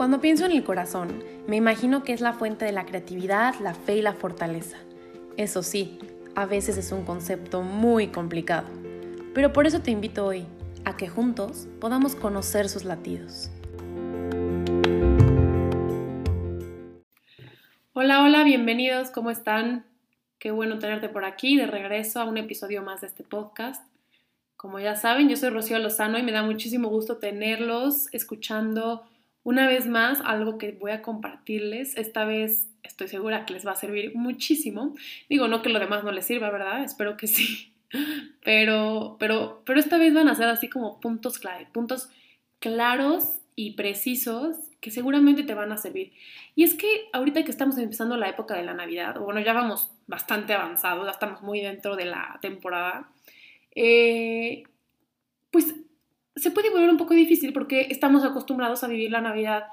Cuando pienso en el corazón, me imagino que es la fuente de la creatividad, la fe y la fortaleza. Eso sí, a veces es un concepto muy complicado. Pero por eso te invito hoy a que juntos podamos conocer sus latidos. Hola, hola, bienvenidos, ¿cómo están? Qué bueno tenerte por aquí, de regreso a un episodio más de este podcast. Como ya saben, yo soy Rocío Lozano y me da muchísimo gusto tenerlos escuchando una vez más algo que voy a compartirles. Esta vez estoy segura que les va a servir muchísimo. Digo, no que lo demás no les sirva, ¿verdad? Espero que sí. Pero, pero, pero esta vez van a ser así como puntos clave, puntos claros y precisos que seguramente te van a servir. Y es que ahorita que estamos empezando la época de la Navidad, bueno, ya vamos bastante avanzados, ya estamos muy dentro de la temporada, eh, se puede volver un poco difícil porque estamos acostumbrados a vivir la Navidad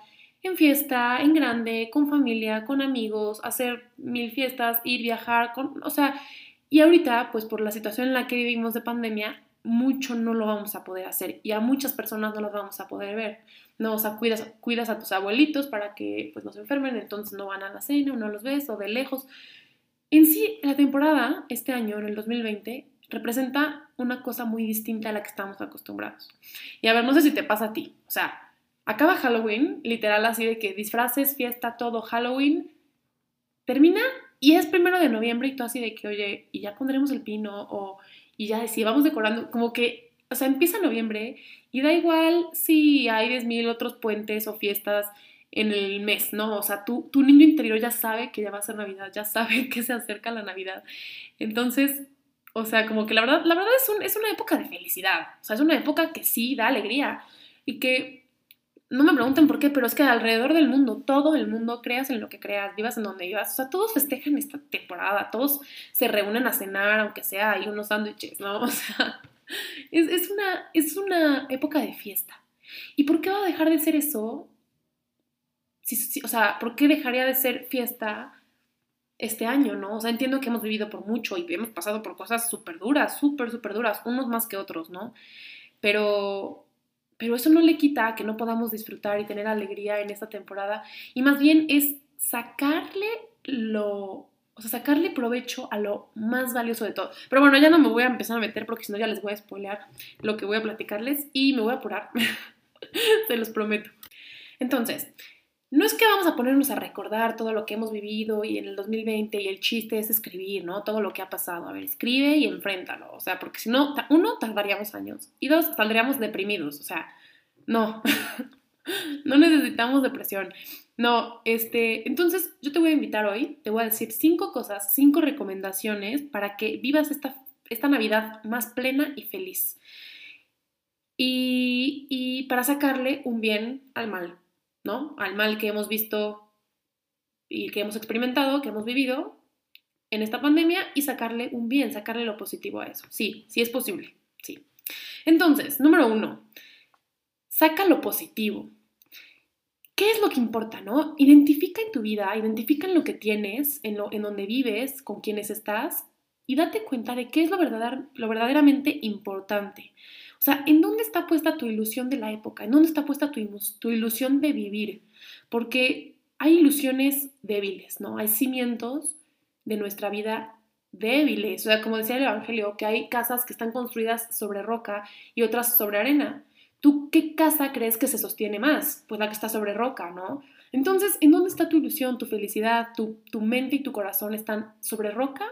en fiesta, en grande, con familia, con amigos, hacer mil fiestas, ir, viajar, con, o sea, y ahorita, pues por la situación en la que vivimos de pandemia, mucho no lo vamos a poder hacer y a muchas personas no los vamos a poder ver. No, o sea, cuidas, cuidas a tus abuelitos para que pues no se enfermen, entonces no van a la cena no los ves o de lejos. En sí, la temporada este año, en el 2020, representa una cosa muy distinta a la que estamos acostumbrados. Y a ver, no sé si te pasa a ti. O sea, acaba Halloween, literal así de que disfraces, fiesta, todo Halloween, termina y es primero de noviembre y tú así de que, oye, y ya pondremos el pino o y ya si vamos decorando, como que, o sea, empieza noviembre y da igual si hay 10.000 otros puentes o fiestas en el mes, ¿no? O sea, tu niño interior ya sabe que ya va a ser Navidad, ya sabe que se acerca la Navidad. Entonces, o sea, como que la verdad, la verdad es, un, es una época de felicidad. O sea, es una época que sí da alegría. Y que no me pregunten por qué, pero es que alrededor del mundo, todo el mundo, creas en lo que creas, vivas en donde vivas, o sea, todos festejan esta temporada, todos se reúnen a cenar, aunque sea hay unos sándwiches, ¿no? O sea, es, una, es una época de fiesta. ¿Y por qué va a dejar de ser eso? o sea, ¿por qué dejaría de ser fiesta este año, ¿no? O sea, entiendo que hemos vivido por mucho y hemos pasado por cosas súper duras, súper, súper duras, unos más que otros, ¿no? Pero, pero eso no le quita que no podamos disfrutar y tener alegría en esta temporada y más bien es sacarle lo, o sea, sacarle provecho a lo más valioso de todo. Pero bueno, ya no me voy a empezar a meter porque si no ya les voy a spoilear lo que voy a platicarles y me voy a apurar, se los prometo. Entonces, no es que vamos a ponernos a recordar todo lo que hemos vivido y en el 2020 y el chiste es escribir, ¿no? Todo lo que ha pasado. A ver, escribe y enfréntalo. O sea, porque si no, uno, tardaríamos años y dos, saldríamos deprimidos. O sea, no, no necesitamos depresión. No, este, entonces yo te voy a invitar hoy, te voy a decir cinco cosas, cinco recomendaciones para que vivas esta, esta Navidad más plena y feliz. Y, y para sacarle un bien al mal. ¿No? Al mal que hemos visto y que hemos experimentado, que hemos vivido en esta pandemia y sacarle un bien, sacarle lo positivo a eso. Sí, sí es posible, sí. Entonces, número uno, saca lo positivo. ¿Qué es lo que importa, no? Identifica en tu vida, identifica en lo que tienes, en, lo, en donde vives, con quienes estás y date cuenta de qué es lo, lo verdaderamente importante. O sea, ¿en dónde está puesta tu ilusión de la época? ¿En dónde está puesta tu, ilusión de vivir? Porque hay ilusiones débiles, ¿no? Hay cimientos de nuestra vida débiles. O sea, como decía el Evangelio, que hay casas que están construidas sobre roca y otras sobre arena. ¿Tú qué casa crees que se sostiene más? Pues la que está sobre roca, ¿no? Entonces, ¿en dónde está tu ilusión, tu felicidad, tu mente y tu corazón? ¿Están sobre roca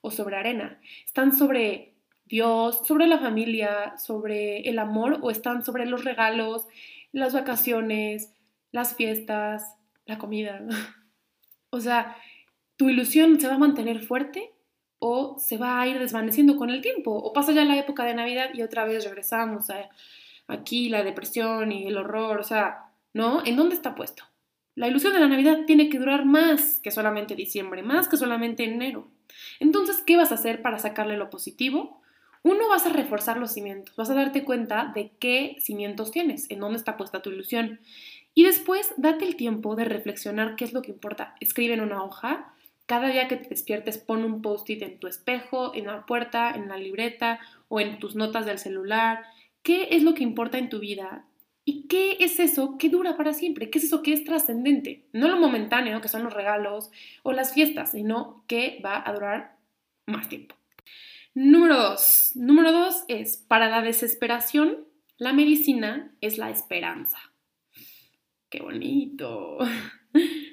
o sobre arena? ¿Están sobre Dios, sobre la familia, sobre el amor o están sobre los regalos, las vacaciones, las fiestas, la comida. o sea, ¿tu ilusión se va a mantener fuerte o se va a ir desvaneciendo con el tiempo? ¿O pasa ya la época de Navidad y otra vez regresamos a aquí la depresión y el horror? O sea, ¿no? ¿En dónde está puesto? La ilusión de la Navidad tiene que durar más que solamente diciembre, más que solamente enero. Entonces, ¿qué vas a hacer para sacarle lo positivo? Uno, vas a reforzar los cimientos, vas a darte cuenta de qué cimientos tienes, en dónde está puesta tu ilusión. Y después, date el tiempo de reflexionar qué es lo que importa. Escribe en una hoja, cada día que te despiertes pon un post-it en tu espejo, en la puerta, en la libreta o en tus notas del celular. ¿Qué es lo que importa en tu vida? ¿Y qué es eso que dura para siempre? ¿Qué es eso que es trascendente? No lo momentáneo, que son los regalos o las fiestas, sino que va a durar más tiempo. Número dos. Número dos es, para la desesperación, la medicina es la esperanza. Qué bonito.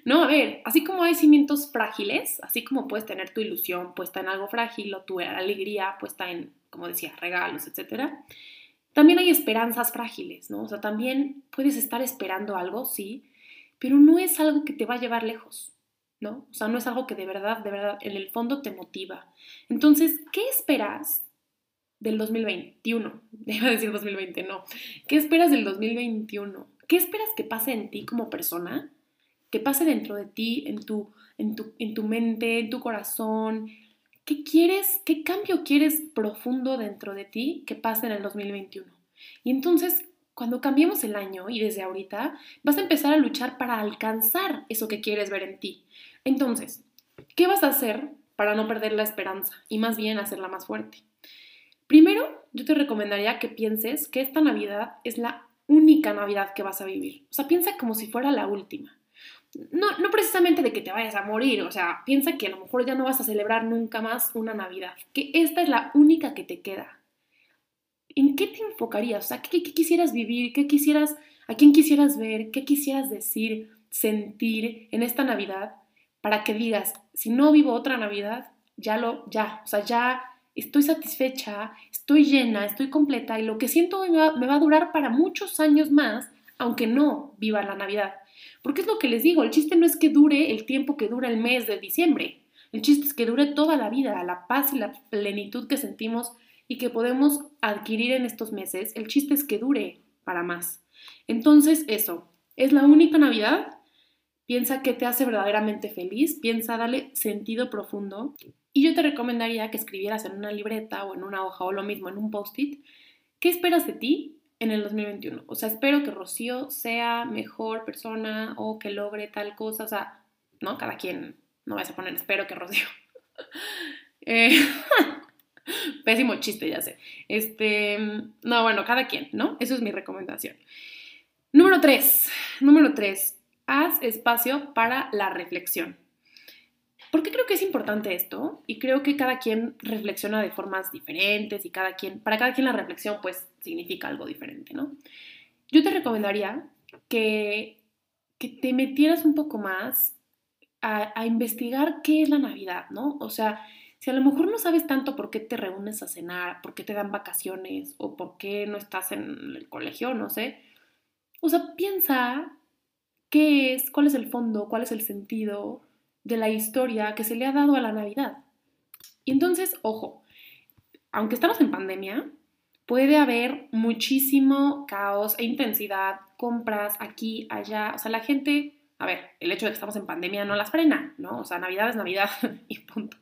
No, a ver, así como hay cimientos frágiles, así como puedes tener tu ilusión puesta en algo frágil o tu alegría puesta en, como decía, regalos, etc. También hay esperanzas frágiles, ¿no? O sea, también puedes estar esperando algo, sí, pero no es algo que te va a llevar lejos, ¿no? O sea, no es algo que de verdad, de verdad, en el fondo te motiva. Entonces, ¿qué esperas del 2021? Iba a decir 2020, no. ¿Qué esperas del 2021? ¿Qué esperas que pase en ti como persona? Que pase dentro de ti, en tu, en tu, en tu mente, en tu corazón. ¿Qué quieres, qué cambio quieres profundo dentro de ti que pase en el 2021? Y entonces, cuando cambiemos el año y desde ahorita, vas a empezar a luchar para alcanzar eso que quieres ver en ti. Entonces, ¿qué vas a hacer para no perder la esperanza y más bien hacerla más fuerte? Primero, yo te recomendaría que pienses que esta Navidad es la única Navidad que vas a vivir. O sea, piensa como si fuera la última. No, no precisamente de que te vayas a morir, o sea, piensa que a lo mejor ya no vas a celebrar nunca más una Navidad, que esta es la única que te queda. ¿En qué te enfocarías? O sea, ¿qué, qué quisieras vivir? ¿Qué quisieras, a quién quisieras ver? ¿Qué quisieras decir, sentir en esta Navidad para que digas, si no vivo otra Navidad, ya lo, ya, o sea, ya estoy satisfecha, estoy llena, estoy completa y lo que siento me va, a durar para muchos años más, aunque no viva la Navidad. Porque es lo que les digo, el chiste no es que dure el tiempo que dura el mes de diciembre, el chiste es que dure toda la vida, la paz y la plenitud que sentimos y que podemos adquirir en estos meses, el chiste es que dure para más. Entonces, eso, es la única Navidad. Piensa que te hace verdaderamente feliz, piensa darle sentido profundo y yo te recomendaría que escribieras en una libreta o en una hoja o lo mismo en un post-it, ¿qué esperas de ti en el 2021? O sea, espero que Rocío sea mejor persona o que logre tal cosa, o sea, ¿no? Cada quien, no vas a poner espero que Rocío. Eh, pésimo chiste, ya sé. Este, no, bueno, cada quien, ¿no? Eso es mi recomendación. Número tres, número tres, haz espacio para la reflexión. ¿Por qué creo que es importante esto? Y creo que cada quien reflexiona de formas diferentes y cada quien, para cada quien la reflexión pues significa algo diferente, ¿no? Yo te recomendaría que, que te metieras un poco más a, a investigar qué es la Navidad, ¿no? O sea, si a lo mejor no sabes tanto por qué te reúnes a cenar, por qué te dan vacaciones o por qué no estás en el colegio, no sé. O sea, piensa qué es, cuál es el fondo, cuál es el sentido, de la historia que se le ha dado a la Navidad. Y entonces, ojo, aunque estamos en pandemia, puede haber muchísimo caos e intensidad, compras aquí, allá. O sea, la gente, a ver, el hecho de que estamos en pandemia no las frena, ¿no? O sea, Navidad es Navidad y punto.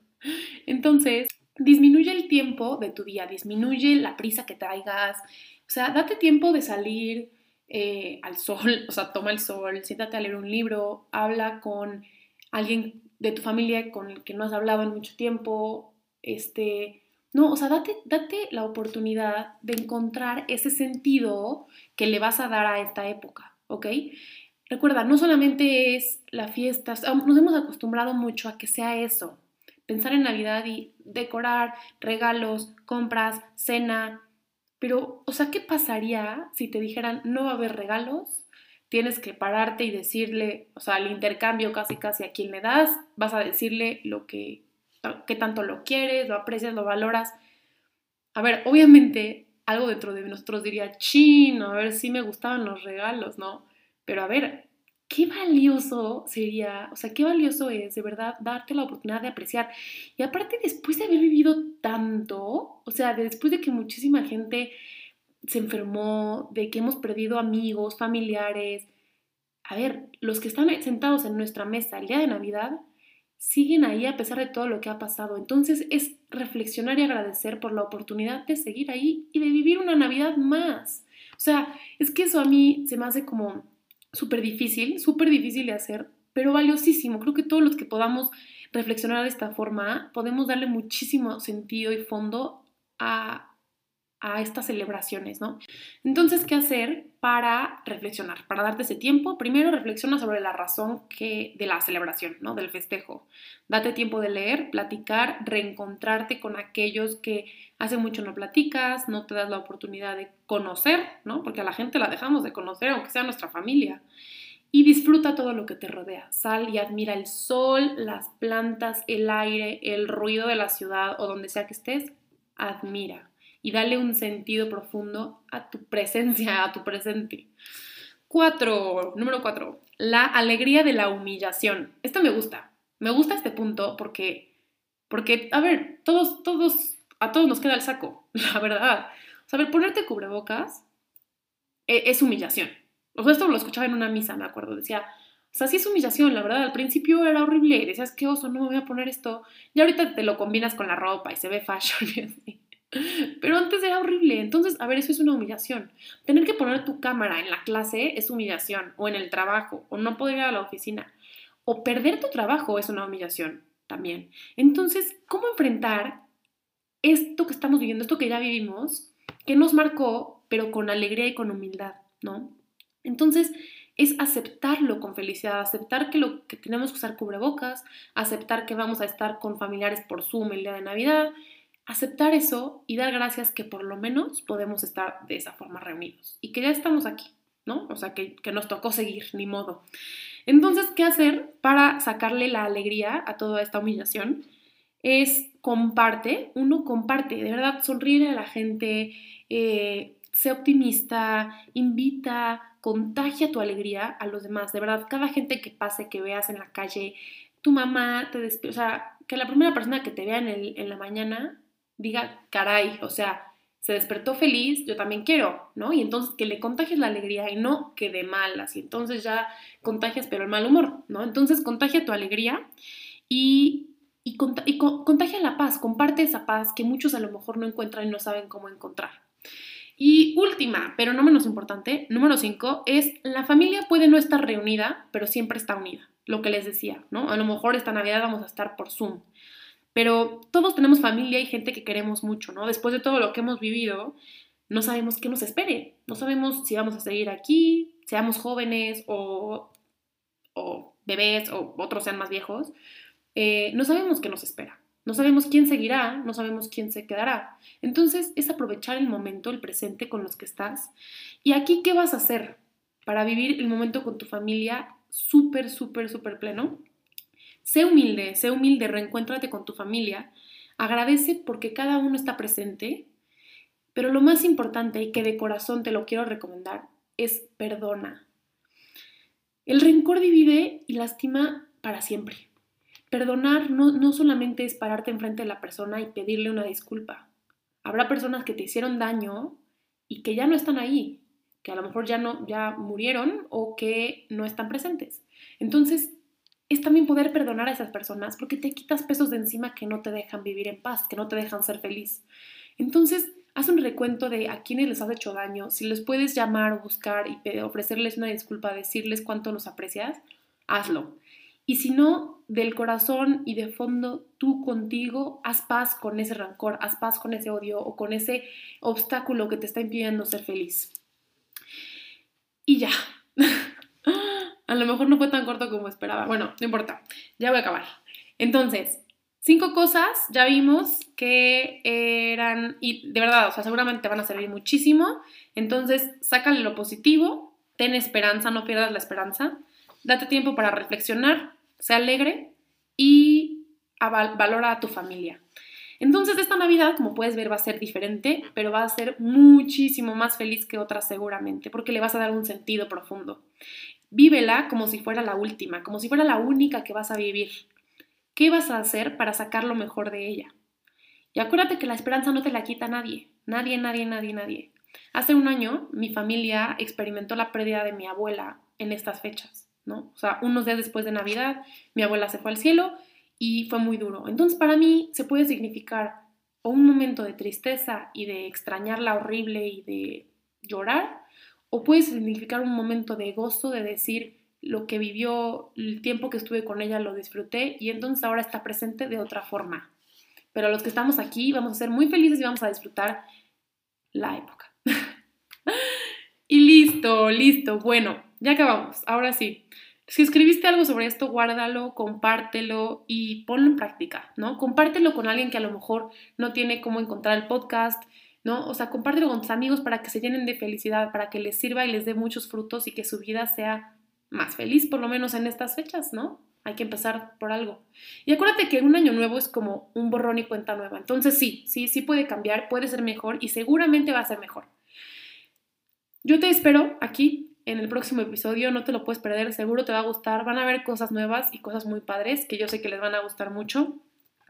Entonces, disminuye el tiempo de tu día, disminuye la prisa que traigas. O sea, date tiempo de salir eh, al sol, o sea, toma el sol, siéntate a leer un libro, habla con alguien de tu familia con el que no has hablado en mucho tiempo, este, no, o sea, date, date la oportunidad de encontrar ese sentido que le vas a dar a esta época, ¿ok? Recuerda, no solamente es la fiesta, nos hemos acostumbrado mucho a que sea eso, pensar en Navidad y decorar, regalos, compras, cena, pero, o sea, ¿qué pasaría si te dijeran no va a haber regalos? tienes que pararte y decirle, o sea, el intercambio casi casi a quien le das, vas a decirle lo que, tanto lo quieres, lo aprecias, lo valoras. A ver, obviamente algo dentro de nosotros diría, chino, a ver si me gustaban los regalos, ¿no? Pero a ver, qué valioso sería, o sea, qué valioso es de verdad darte la oportunidad de apreciar. Y aparte, después de haber vivido tanto, o sea, después de que muchísima gente se enfermó, de que hemos perdido amigos, familiares. A ver, los que están sentados en nuestra mesa el día de Navidad siguen ahí a pesar de todo lo que ha pasado. Entonces es reflexionar y agradecer por la oportunidad de seguir ahí y de vivir una Navidad más. O sea, es que eso a mí se me hace como súper difícil, súper difícil de hacer, pero valiosísimo. Creo que todos los que podamos reflexionar de esta forma podemos darle muchísimo sentido y fondo a, a estas celebraciones, ¿no? Entonces, ¿qué hacer para reflexionar? Para darte ese tiempo, primero reflexiona sobre la razón que, de la celebración, ¿no? Del festejo. Date tiempo de leer, platicar, reencontrarte con aquellos que hace mucho no platicas, no te das la oportunidad de conocer, ¿no? Porque a la gente la dejamos de conocer, aunque sea nuestra familia. Y disfruta todo lo que te rodea. Sal y admira el sol, las plantas, el aire, el ruido de la ciudad o donde sea que estés. Admira y dale un sentido profundo a tu presencia, a tu presente. Cuatro, número cuatro, la alegría de la humillación. Esto me gusta, me gusta este punto porque, porque, a ver, todos, todos, a todos nos queda el saco, la verdad. O sea, a ver, ponerte cubrebocas eh, es humillación. O sea, esto lo escuchaba en una misa, me acuerdo, decía, o sea, sí es humillación, la verdad. Al principio era horrible. Decías, qué oso, no me voy a poner esto. Y ahorita te lo combinas con la ropa y se ve fashion. Pero antes era horrible. Entonces, a ver, eso es una humillación. Tener que poner tu cámara en la clase es humillación, o en el trabajo, o no poder ir a la oficina. O perder tu trabajo es una humillación también. Entonces, ¿cómo enfrentar esto que estamos viviendo, esto que ya vivimos, que nos marcó, pero con alegría y con humildad, ¿no? Entonces, es aceptarlo con felicidad, aceptar que, lo, que tenemos que usar cubrebocas, aceptar que vamos a estar con familiares por Zoom el día de Navidad, aceptar eso y dar gracias que por lo menos podemos estar de esa forma reunidos y que ya estamos aquí, ¿no? O sea, que, nos tocó seguir, ni modo. Entonces, ¿qué hacer para sacarle la alegría a toda esta humillación? Es comparte, uno comparte, de verdad, sonríe a la gente, eh, sé optimista, invita, contagia tu alegría a los demás. De verdad, cada gente que pase, que veas en la calle, tu mamá te o sea, que la primera persona que te vea en la mañana diga, caray, o sea, se despertó feliz, yo también quiero, ¿no? Y entonces que le contagies la alegría y no que de malas, y entonces ya contagias pero el mal humor, ¿no? Entonces contagia tu alegría y, y, contagia la paz, comparte esa paz que muchos a lo mejor no encuentran y no saben cómo encontrar. Y última, pero no menos importante, número 5, es la familia puede no estar reunida, pero siempre está unida, lo que les decía, ¿no? A lo mejor esta Navidad vamos a estar por Zoom, pero todos tenemos familia y gente que queremos mucho, ¿no? Después de todo lo que hemos vivido, no sabemos qué nos espere. No sabemos si vamos a seguir aquí, seamos jóvenes o, o bebés o otros sean más viejos. Eh, no sabemos qué nos espera. No sabemos quién seguirá, no sabemos quién se quedará. Entonces es aprovechar el momento, el presente con los que estás. ¿Y aquí qué vas a hacer para vivir el momento con tu familia súper, súper, súper pleno? Sé humilde, sé humilde, reencuéntrate con tu familia, agradece porque cada uno está presente, pero lo más importante y que de corazón te lo quiero recomendar es perdona. El rencor divide y lastima para siempre. Perdonar no, no solamente es pararte enfrente de la persona y pedirle una disculpa. Habrá personas que te hicieron daño y que ya no están ahí, que a lo mejor ya no ya murieron o que no están presentes. Entonces, es también poder perdonar a esas personas porque te quitas pesos de encima que no te dejan vivir en paz, que no te dejan ser feliz. Entonces, haz un recuento de a quienes les has hecho daño, si les puedes llamar o buscar y ofrecerles una disculpa, decirles cuánto los aprecias, hazlo. Y si no, del corazón y de fondo, tú contigo, haz paz con ese rancor, haz paz con ese odio o con ese obstáculo que te está impidiendo ser feliz. Y ya. A lo mejor no fue tan corto como esperaba. Bueno, no importa. Ya voy a acabar. Entonces, cinco cosas ya vimos que eran, y de verdad, o sea, seguramente te van a servir muchísimo. Entonces, sácale lo positivo, ten esperanza, no pierdas la esperanza. Date tiempo para reflexionar, sé alegre y valora a tu familia. Entonces, esta Navidad, como puedes ver, va a ser diferente, pero va a ser muchísimo más feliz que otras seguramente, porque le vas a dar un sentido profundo. Vívela como si fuera la última, como si fuera la única que vas a vivir. ¿Qué vas a hacer para sacar lo mejor de ella? Y acuérdate que la esperanza no te la quita nadie, nadie, nadie, nadie, nadie. Hace un año mi familia experimentó la pérdida de mi abuela en estas fechas, ¿no? O sea, unos días después de Navidad, mi abuela se fue al cielo y fue muy duro. Entonces, para mí se puede significar un momento de tristeza y de extrañarla horrible y de llorar, o puede significar un momento de gozo, de decir lo que vivió, el tiempo que estuve con ella lo disfruté y entonces ahora está presente de otra forma. Pero los que estamos aquí vamos a ser muy felices y vamos a disfrutar la época. y listo, listo. Bueno, ya acabamos. Ahora sí. Si escribiste algo sobre esto, guárdalo, compártelo y ponlo en práctica, ¿no? Compártelo con alguien que a lo mejor no tiene cómo encontrar el podcast, ¿no? O sea, compártelo con tus amigos para que se llenen de felicidad, para que les sirva y les dé muchos frutos y que su vida sea más feliz, por lo menos en estas fechas, ¿no? Hay que empezar por algo. Y acuérdate que un año nuevo es como un borrón y cuenta nueva. Entonces sí, sí, sí puede cambiar, puede ser mejor y seguramente va a ser mejor. Yo te espero aquí en el próximo episodio, no te lo puedes perder, seguro te va a gustar, van a haber cosas nuevas y cosas muy padres que yo sé que les van a gustar mucho.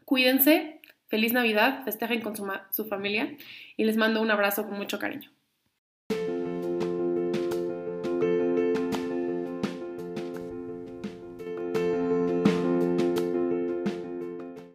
Cuídense, feliz Navidad, festejen con su, su familia y les mando un abrazo con mucho cariño.